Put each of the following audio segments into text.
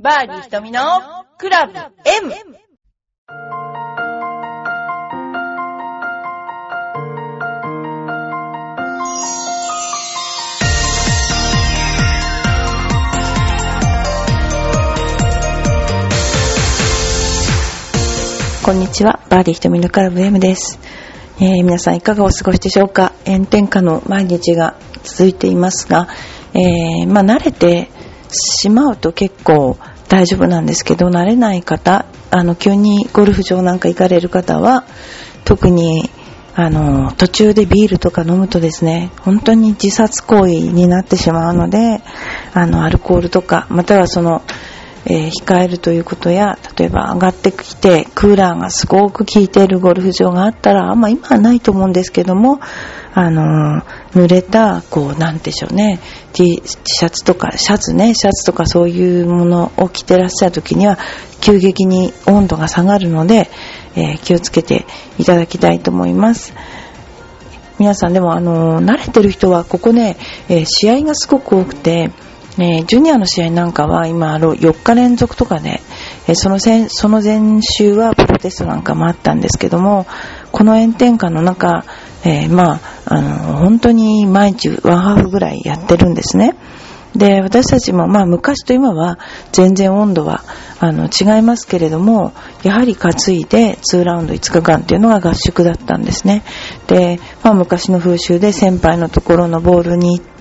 バーディー瞳のクラブ M! こんにちは、バーディー瞳のクラブ M です。えー皆さんいかがお過ごしでしょうか？炎天下の毎日が続いていますが、えーまあ慣れてしまうと結構大丈夫なんですけど、慣れない方、あの、急にゴルフ場なんか行かれる方は、特にあの、途中でビールとか飲むとですね、本当に自殺行為になってしまうので、あの、アルコールとか、またはその、えー控えるということや、例えば上がってきて、クーラーがすごく効いているゴルフ場があったらあん、まあ今はないと思うんですけども、あのー濡れた、こう、なんでしょうね、T シャツとか、シャツね、シャツとかそういうものを着てらっしゃる時には、急激に温度が下がるので、えー気をつけていただきたいと思います。皆さんでもあの慣れてる人はここね、えー試合がすごく多くて、えージュニアの試合なんかは今4日連続とかで、えーその前その前週はプロテストなんかもあったんですけどもこの炎天下の中、えーまああの本当に毎日ワンハーフぐらいやってるんですね。で私たちも、まあ、昔と今は全然温度はあの違いますけれどもやはり担いで2ラウンド5日間というのが合宿だったんですねで、まあ、昔の風習で先輩のところのボールに行って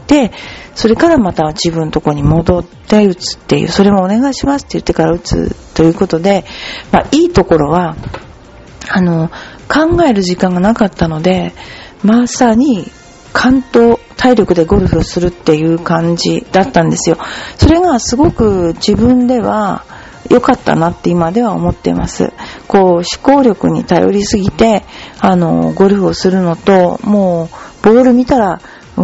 それからまた自分のところに戻って打つっていうそれもお願いしますって言ってから打つということで、まあ、いいところはあの考える時間がなかったのでまさに関東体力でゴルフをするっていう感じだったんですよ。それがすごく自分では良かったなって今では思っています。こう思考力に頼りすぎて、あの、ゴルフをするのと、もうボール見たら、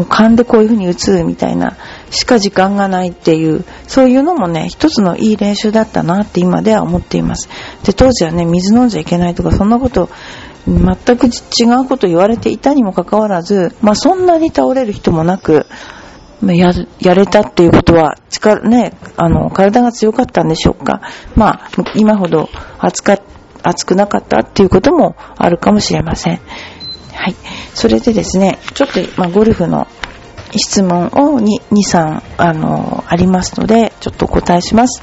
勘でこういう風に打つみたいな、しか時間がないっていう、そういうのもね、一つのいい練習だったなって今では思っています。で、当時はね、水飲んじゃいけないとか、そんなこと全く違うこと言われていたにもかかわらず、まあそんなに倒れる人もなく、や、やれたっていうことは、力、ね、あの、体が強かったんでしょうか。まあ、今ほど熱か、熱くなかったっていうこともあるかもしれません。はい。それでですね、ちょっと、まあ、ゴルフの質問を2、2 3、あの、ありますので、ちょっとお答えします。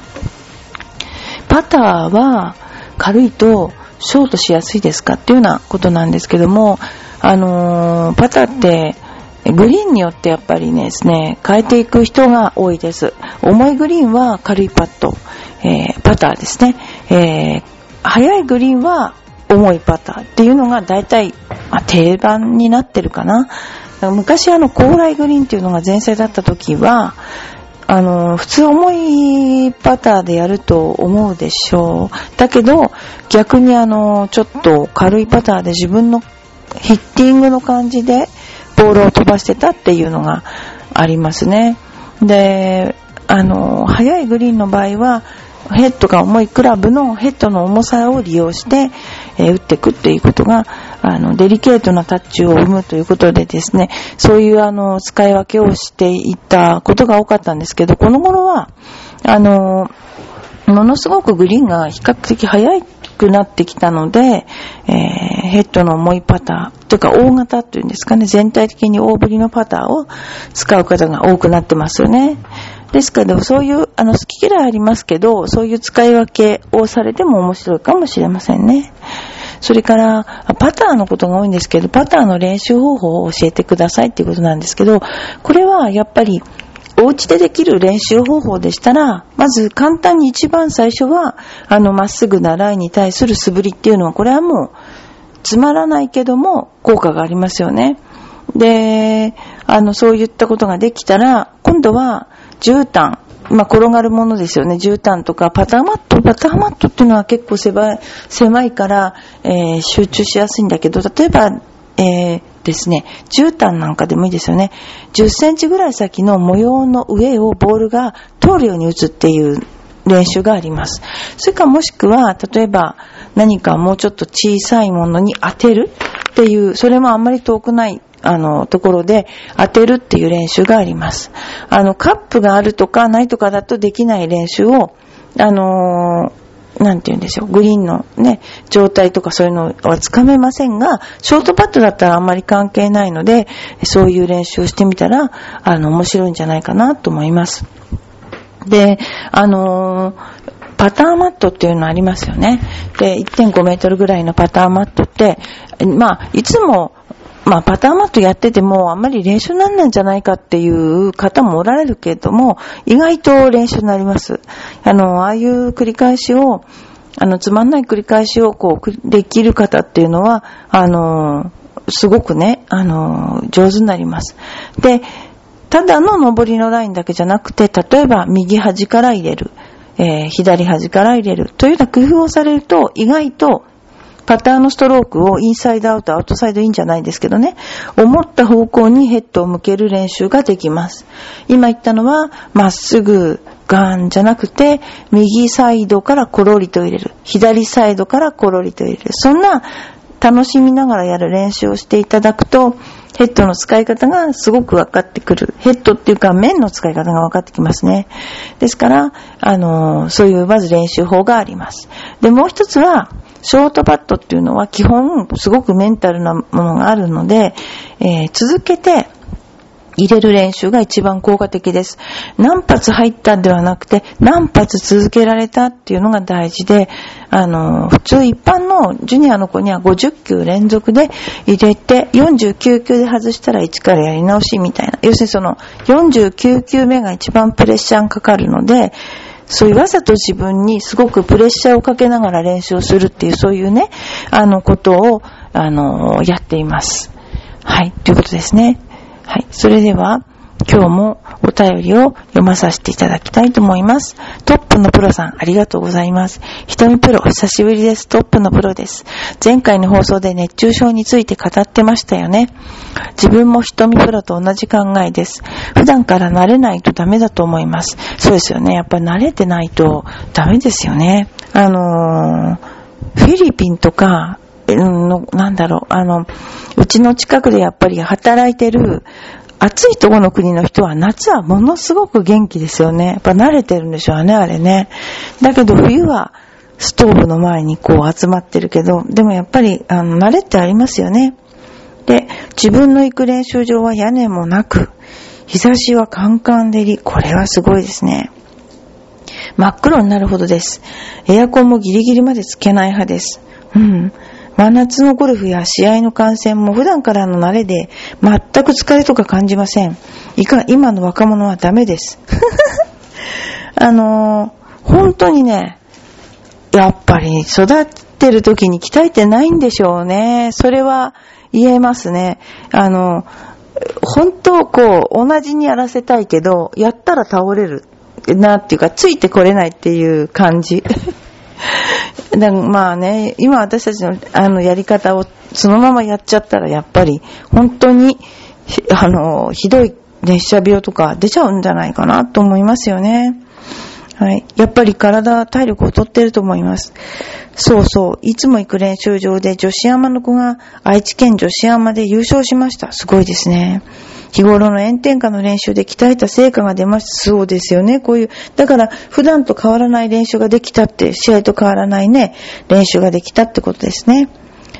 パターは軽いとショートしやすいですか？っていうようなことなんですけども、あのーパターってグリーンによってやっぱりねですね、変えていく人が多いです。重いグリーンは軽いパット、えーパターですね。えー速いグリーンは重いパターっていうのが大体、まあ、定番になってるかな。昔あの高麗グリーンっていうのが前世だった時は、あの、普通重いパターでやると思うでしょう。だけど、逆にあの、ちょっと軽いパターで自分のヒッティングの感じでボールを飛ばしてたっていうのがありますね。で、あの、速いグリーンの場合は、ヘッドが重いクラブのヘッドの重さを利用して、え打っていくっていうことが、あの、デリケートなタッチを生むということでですね、そういうあの、使い分けをしていたことが多かったんですけど、この頃は、あの、ものすごくグリーンが比較的速くなってきたので、えーヘッドの重いパター、というか大型っていうんですかね、全体的に大振りのパターを使う方が多くなってますよね。ですから、そういう、あの、好き嫌いありますけど、そういう使い分けをされても面白いかもしれませんね。それから、パターのことが多いんですけど、パターの練習方法を教えてくださいっていうことなんですけど、これはやっぱり、お家でできる練習方法でしたら、まず簡単に一番最初は、あの、まっすぐなラインに対する素振りっていうのは、これはもう、つまらないけども、効果がありますよね。で、あの、そういったことができたら、今度は、絨毯。まあ、転がるものですよね。絨毯とか、パターマット。パターマットっていうのは結構狭い、狭いから、えー集中しやすいんだけど、例えば、えーですね、絨毯なんかでもいいですよね。10センチぐらい先の模様の上をボールが通るように打つっていう練習があります。それかもしくは、例えば何かもうちょっと小さいものに当てるっていう、それもあんまり遠くないあの、ところで当てるっていう練習があります。あの、カップがあるとかないとかだとできない練習をあのー、なんて言うんでしょう、グリーンのね、状態とかそういうのはつかめませんが、ショートパットだったらあんまり関係ないので、そういう練習をしてみたら、あの、面白いんじゃないかなと思います。で、あのー、パターマットっていうのありますよね。で、1.5メートルぐらいのパターマットって、まあ、いつもまあ、パターンマットやってても、あんまり練習なんなんじゃないかっていう方もおられるけれども、意外と練習になります。あの、ああいう繰り返しを、あの、つまんない繰り返しを、こう、できる方っていうのは、あの、すごくね、あの、上手になります。で、ただの上りのラインだけじゃなくて、例えば右端から入れる、えー、左端から入れるというような工夫をされると、意外とパターンのストロークをインサイドアウト、アウトサイドインじゃないですけどね、思った方向にヘッドを向ける練習ができます。今言ったのは、まっすぐガンじゃなくて、右サイドからコロリと入れる。左サイドからコロリと入れる。そんな楽しみながらやる練習をしていただくと、ヘッドの使い方がすごく分かってくる。ヘッドっていうか面の使い方が分かってきますね。ですから、あの、そういうまず練習法があります。で、もう一つは、ショートパットっていうのは基本すごくメンタルなものがあるので、えー、続けて入れる練習が一番効果的です。何発入ったではなくて、何発続けられたっていうのが大事で、あの、普通一般のジュニアの子には50球連続で入れて、49球で外したら1からやり直しみたいな。要するにその49球目が一番プレッシャーがかかるので、そういうわざと自分にすごくプレッシャーをかけながら練習をするっていう、そういうね、あの、ことを、あの、やっています。はい、ということですね。はい、それでは、今日もお便りを読まさせていただきたいと思います。トップのプロさん、ありがとうございます。ひとみプロ、久しぶりです。トップのプロです。前回の放送で熱中症について語ってましたよね。自分もひとみプロと同じ考えです。普段から慣れないとダメだと思います。そうですよね。やっぱり慣れてないとダメですよね。あのー、フィリピンとか、の、なんだろう、あの、うちの近くでやっぱり働いてる、暑いとこの国の人は夏はものすごく元気ですよね。やっぱ慣れてるんでしょうね、あれね。だけど冬はストーブの前にこう集まってるけど、でもやっぱりあの慣れってありますよね。で、自分の行く練習場は屋根もなく、日差しはカンカン照り、これはすごいですね。真っ黒になるほどです。エアコンもギリギリまでつけない派です。うん。真夏のゴルフや試合の観戦も普段からの慣れで全く疲れとか感じません。いか、今の若者はダメです。あのー、本当にね、やっぱり育ってる時に鍛えてないんでしょうね。それは言えますね。あの、本当こう、同じにやらせたいけど、やったら倒れるなっていうか、ついてこれないっていう感じ。だまあね、今私たちのあのやり方をそのままやっちゃったらやっぱり本当にあのひどい熱射病とか出ちゃうんじゃないかなと思いますよね。はい。やっぱり体、体力をとってると思います。そうそう。いつも行く練習場で女子山の子が愛知県女子山で優勝しました。すごいですね。日頃の炎天下の練習で鍛えた成果が出ました。そうですよね。こういう、だから普段と変わらない練習ができたって、試合と変わらないね、練習ができたってことですね。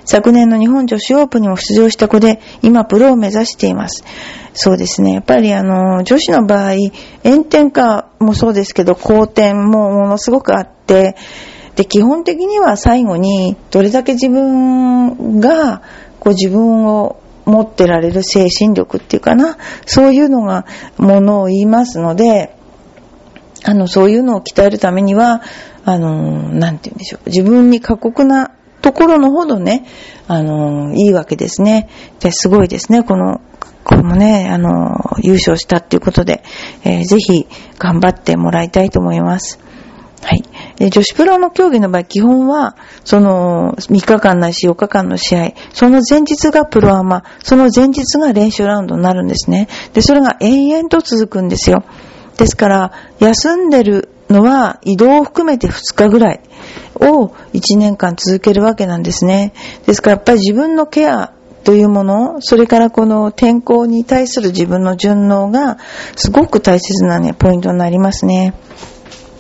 昨年の日本女子オープンにも出場した子で、今プロを目指しています。そうですね。やっぱりあの、女子の場合、炎天下もそうですけど、好天もものすごくあって、で、基本的には最後に、どれだけ自分が、こう自分を持ってられる精神力っていうかな、そういうのがものを言いますので、あの、そういうのを鍛えるためには、あの、なんて言うんでしょう。自分に過酷なところのほどね、あの、いいわけですね。で、すごいですね、この、これもね、あの、優勝したっていうことで、えー、ぜひ頑張ってもらいたいと思います。はい。女子プロの競技の場合、基本は、その、3日間ないし4日間の試合、その前日がプロアマ、その前日が練習ラウンドになるんですね。で、それが延々と続くんですよ。ですから、休んでるのは移動を含めて2日ぐらいを1年間続けるわけなんですね。ですから、やっぱり自分のケアというもの、それからこの天候に対する自分の順応がすごく大切なね、ポイントになりますね。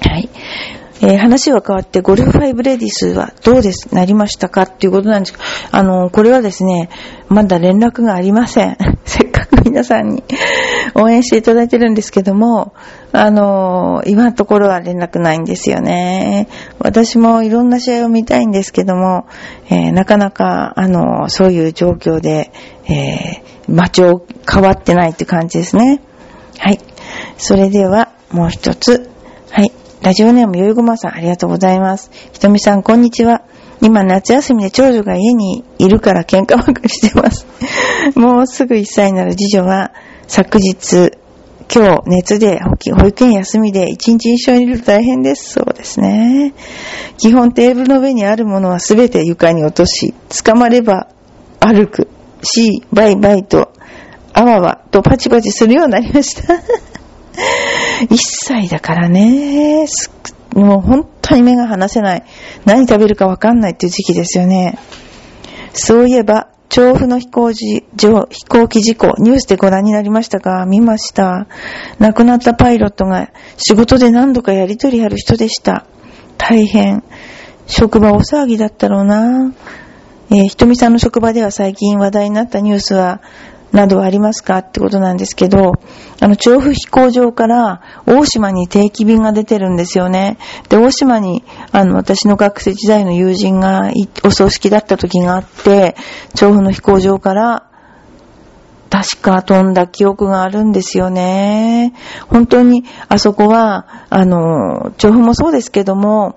はい。えー、話は変わって、ゴルフ5レディスはどうです、なりましたかっていうことなんですあの、これはですね、まだ連絡がありません。せっかく皆さんに 応援していただいてるんですけども、あの、今のところは連絡ないんですよね。私もいろんな試合を見たいんですけども、えー、なかなか、あの、そういう状況で、えー、場所変わってないって感じですね。はい。それでは、もう一つ。はい。ラジオネームよいごまさん、ありがとうございます。ひとみさん、こんにちは。今、夏休みで長女が家にいるから喧嘩ばかりしてます。もうすぐ1歳になる次女は、昨日、今日、熱で、保育園休みで一日一緒にいると大変です。そうですね。基本テーブルの上にあるものはすべて床に落とし、捕まれば歩く。し、バイバイと、あわわとパチパチするようになりました。1歳だからね、もう本当に目が離せない。何食べるかわかんないっていう時期ですよね。そういえば、調布の飛行時飛行機事故、ニュースでご覧になりましたか見ました。亡くなったパイロットが仕事で何度かやりとりある人でした。大変。職場大騒ぎだったろうな。えー、ひとみさんの職場では最近話題になったニュースは、などはありますかってことなんですけど、あの、調布飛行場から大島に定期便が出てるんですよね。で、大島に、あの、私の学生時代の友人がお葬式だった時があって、調布の飛行場から確か飛んだ記憶があるんですよね。本当に、あそこは、あの、調布もそうですけども、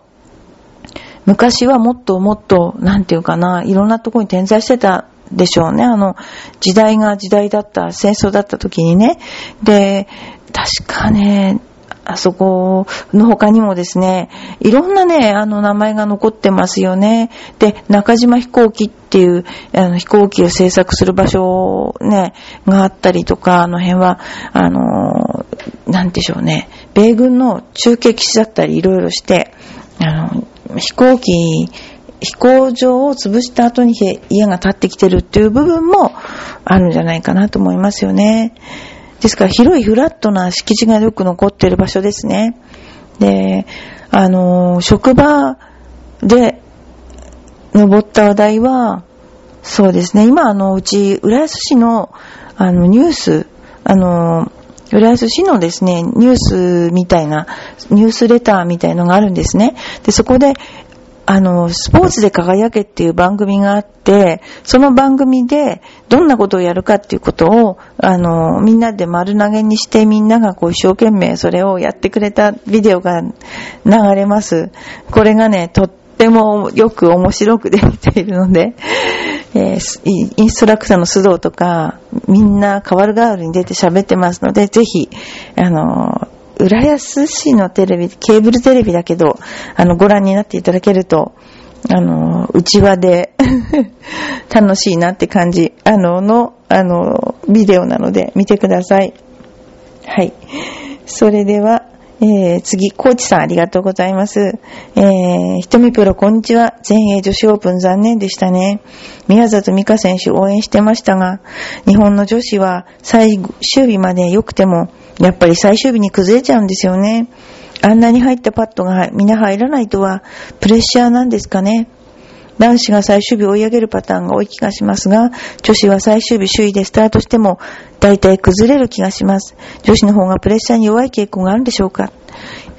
昔はもっともっと、なんていうかな、いろんなところに点在してたでしょうね。あの、時代が時代だった、戦争だった時にね。で、確かね、あそこの他にもですね、いろんなね、あの名前が残ってますよね。で、中島飛行機っていうあの飛行機を製作する場所ね、があったりとか、あの辺は、あの、なんでしょうね、米軍の中継機だったりいろいろして、あの、飛行機飛行場を潰した後に家が建ってきてるっていう部分もあるんじゃないかなと思いますよね。ですから広いフラットな敷地がよく残ってる場所ですね。で、あの、職場で登った話題は、そうですね、今あの、うち、浦安市の、あの、ニュース、あの、浦安市のですね、ニュースみたいな、ニュースレターみたいのがあるんですね。で、そこで、あの、スポーツで輝けっていう番組があって、その番組でどんなことをやるかっていうことを、あの、みんなで丸投げにしてみんながこう一生懸命それをやってくれたビデオが流れます。これがね、とってもよく面白くできているので、えー、インストラクターの須藤とか、みんな変わる代わりに出て喋ってますので、ぜひ、あの、浦安市のテレビ、ケーブルテレビだけど、あの、ご覧になっていただけると、あの、内輪で 楽しいなって感じ、あの、の、あの、ビデオなので見てください。はい。それでは、えー、次、コーチさんありがとうございます。えー、ひとみプロこんにちは。全英女子オープン残念でしたね。宮里美香選手応援してましたが、日本の女子は最終日まで良くても、やっぱり最終日に崩れちゃうんですよね。あんなに入ったパットがみんな入らないとは、プレッシャーなんですかね。男子が最終日追い上げるパターンが多い気がしますが、女子は最終日首位でスタートしても、大体崩れる気がします。女子の方がプレッシャーに弱い傾向があるんでしょうか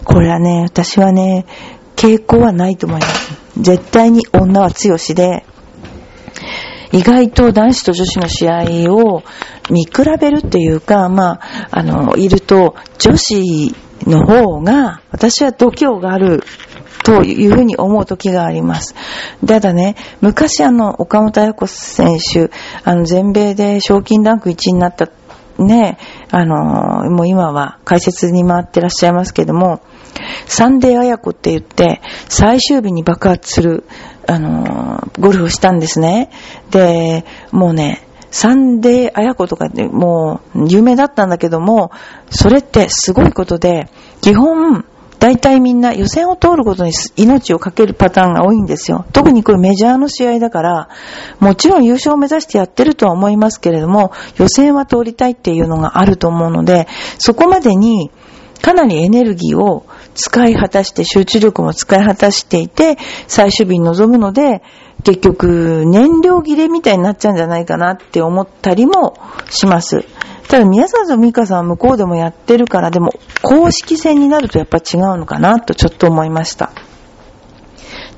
これはね、私はね、傾向はないと思います。絶対に女は強しで、意外と男子と女子の試合を見比べるっていうか、まあ、あの、いると、女子の方が、私は度胸があるというふうに思う時があります。ただね、昔あの、岡本彩子選手、あの、全米で賞金ランク1位になったね、あの、もう今は解説に回ってらっしゃいますけども、サンデー綾子って言って、最終日に爆発する、あの、ゴルフをしたんですね。で、もうね、サンデー綾子とかでもう有名だったんだけども、それってすごいことで、基本、大体みんな予選を通ることに命をかけるパターンが多いんですよ。特にこれメジャーの試合だから、もちろん優勝を目指してやってるとは思いますけれども、予選は通りたいっていうのがあると思うので、そこまでにかなりエネルギーを使い果たして、集中力も使い果たしていて、最終日に臨むので、結局、燃料切れみたいになっちゃうんじゃないかなって思ったりもします。ただ、宮沢と美香さんは向こうでもやってるから、でも、公式戦になるとやっぱ違うのかなとちょっと思いました。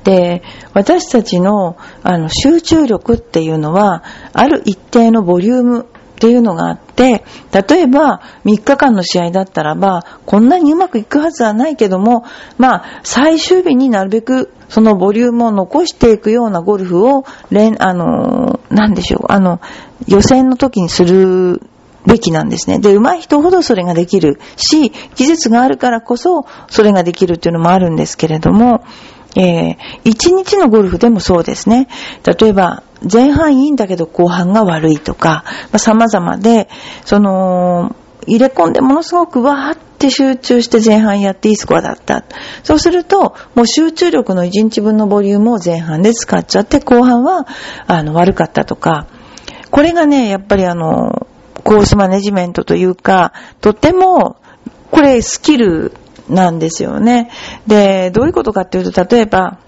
で、私たちのあの集中力っていうのは、ある一定のボリュームっていうのがあって、例えば3日間の試合だったらば、こんなにうまくいくはずはないけども、まあ、最終日になるべくそのボリュームを残していくようなゴルフを、あの、なんでしょう、あの、予選の時にするべきなんですね。で、上手い人ほどそれができるし、技術があるからこそそれができるっていうのもあるんですけれども、えー、1日のゴルフでもそうですね。例えば、前半いいんだけど後半が悪いとか、まあ、様々で、その、入れ込んでものすごくわーって集中して前半やっていいスコアだった。そうすると、もう集中力の1日分のボリュームを前半で使っちゃって、後半は、あの、悪かったとか、これがね、やっぱりあの、コースマネジメントというか、とても、これスキルなんですよね。で、どういうことかっていうと、例えば、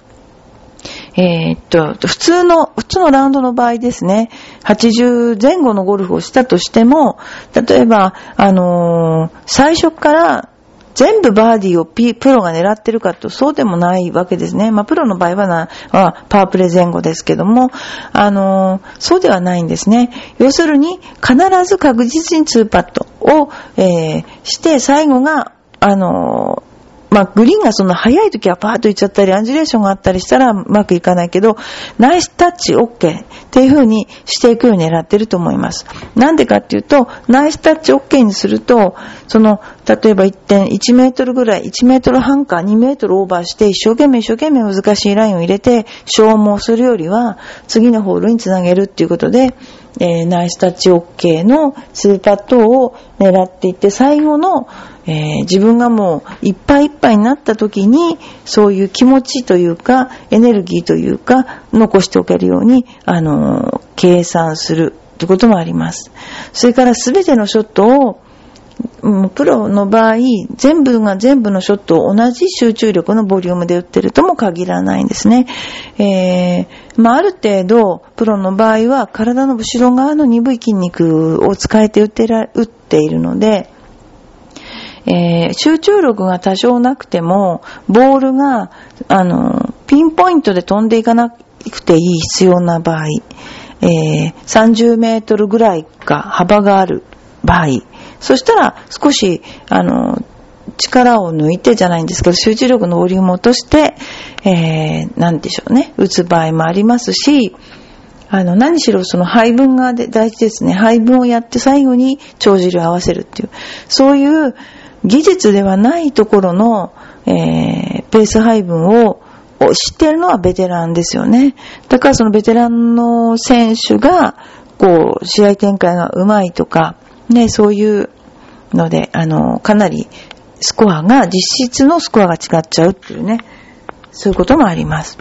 えー、っと、普通の、普通のラウンドの場合ですね、80前後のゴルフをしたとしても、例えば、あのー、最初から全部バーディーをピプロが狙ってるかとそうでもないわけですね。まあ、プロの場合はな、はパワープレイ前後ですけども、あのー、そうではないんですね。要するに、必ず確実に2パットを、えー、して、最後があの、まあ、グリーンがその速い時はパーッといっちゃったり、アンジュレーションがあったりしたらうまくいかないけど、ナイスタッチ OK っていう風にしていくように狙ってると思います。なんでかっていうと、ナイスタッチ OK にすると、その、例えば1.1メートルぐらい、1メートル半か2メートルオーバーして、一生懸命一生懸命難しいラインを入れて消耗するよりは、次のホールにつなげるっていうことで、えー、ナイスタッチ OK の2パットを狙っていって、最後のえー、自分がもういっぱいいっぱいになった時に、そういう気持ちというか、エネルギーというか、残しておけるように、あのー、計算するということもあります。それからすべてのショットを、プロの場合、全部が全部のショットを同じ集中力のボリュームで打ってるとも限らないんですね。えー、まあ、ある程度、プロの場合は体の後ろ側の鈍い筋肉を使えて打ってら打っているので、えー、集中力が多少なくても、ボールが、あの、ピンポイントで飛んでいかなくていい必要な場合、えー、30メートルぐらいか幅がある場合、そしたら少し、あの、力を抜いてじゃないんですけど、集中力のボリュームを落として、えー、なんでしょうね、打つ場合もありますし、あの、何しろその配分が大事ですね。配分をやって最後に帳尻を合わせるっていう。そういう、技術ではないところの、えー、ペース配分を知ってるのはベテランですよね。だからそのベテランの選手が、こう、試合展開が上手いとか、ね、そういうので、あの、かなりスコアが、実質のスコアが違っちゃうっていうね、そういうこともあります。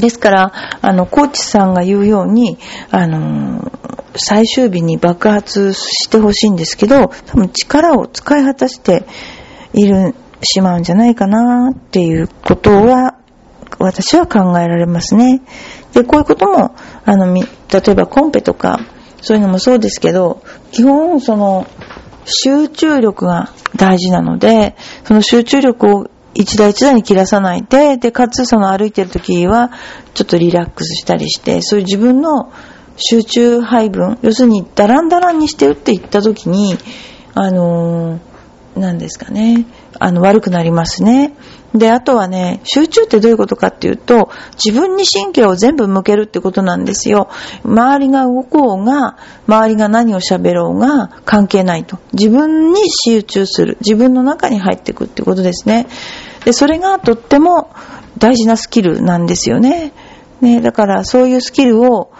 ですから、あの、コーチさんが言うように、あの、最終日に爆発してほしいんですけど、多分力を使い果たしている、しまうんじゃないかなっていうことは、私は考えられますね。で、こういうことも、あの、例えばコンペとか、そういうのもそうですけど、基本、その、集中力が大事なので、その集中力を一台一台に切らさないで、で、かつその歩いてる時は、ちょっとリラックスしたりして、そういう自分の集中配分、要するにダランダランにして打っていった時に、あのー、何ですかね、あの、悪くなりますね。で、あとはね、集中ってどういうことかっていうと、自分に神経を全部向けるってことなんですよ。周りが動こうが、周りが何を喋ろうが関係ないと。自分に集中する。自分の中に入っていくってことですね。で、それがとっても大事なスキルなんですよね。ね、だからそういうスキルを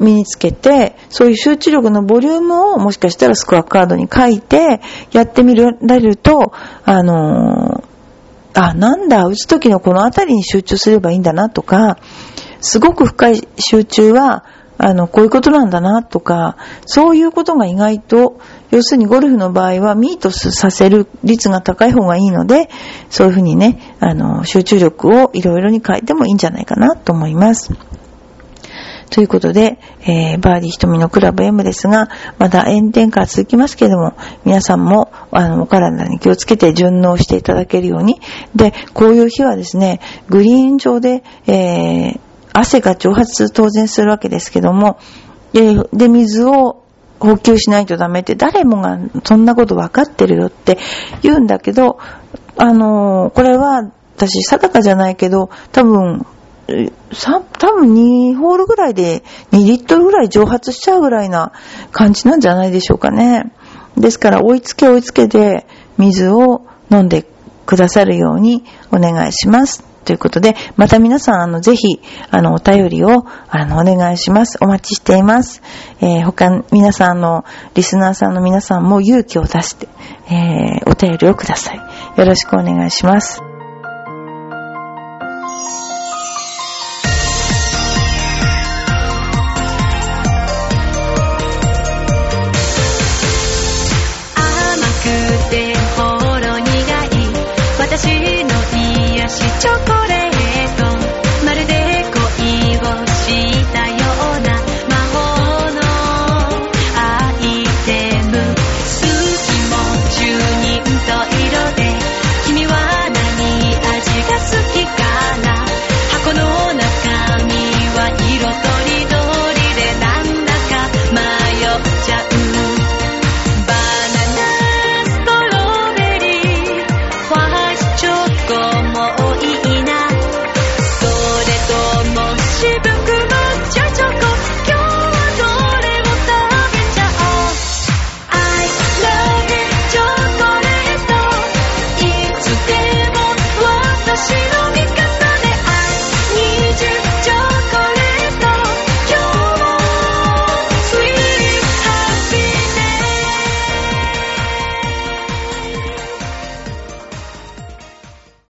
身につけて、そういう集中力のボリュームをもしかしたらスコアカードに書いて、やってみられると、あのー、あ、なんだ、打つ時のこの辺りに集中すればいいんだなとか、すごく深い集中は、あの、こういうことなんだなとか、そういうことが意外と、要するにゴルフの場合はミートさせる率が高い方がいいので、そういうふうにね、あの、集中力をいろいろに変えてもいいんじゃないかなと思います。ということで、えー、バーディー瞳のクラブ M ですが、まだ炎天下続きますけれども、皆さんも、あの、お体に気をつけて順応していただけるように。で、こういう日はですね、グリーン上で、えー、汗が蒸発当然するわけですけども、で、で水を補給しないとダメって誰もがそんなこと分かってるよって言うんだけど、あの、これは私定かじゃないけど、多分、多分2ホールぐらいで2リットルぐらい蒸発しちゃうぐらいな感じなんじゃないでしょうかね。ですから追いつけ追いつけで水を飲んでくださるようにお願いします。ということで、また皆さん、あの、ぜひ、あの、お便りを、あの、お願いします。お待ちしています。えー、他、皆さんの、リスナーさんの皆さんも勇気を出して、えー、お便りをください。よろしくお願いします。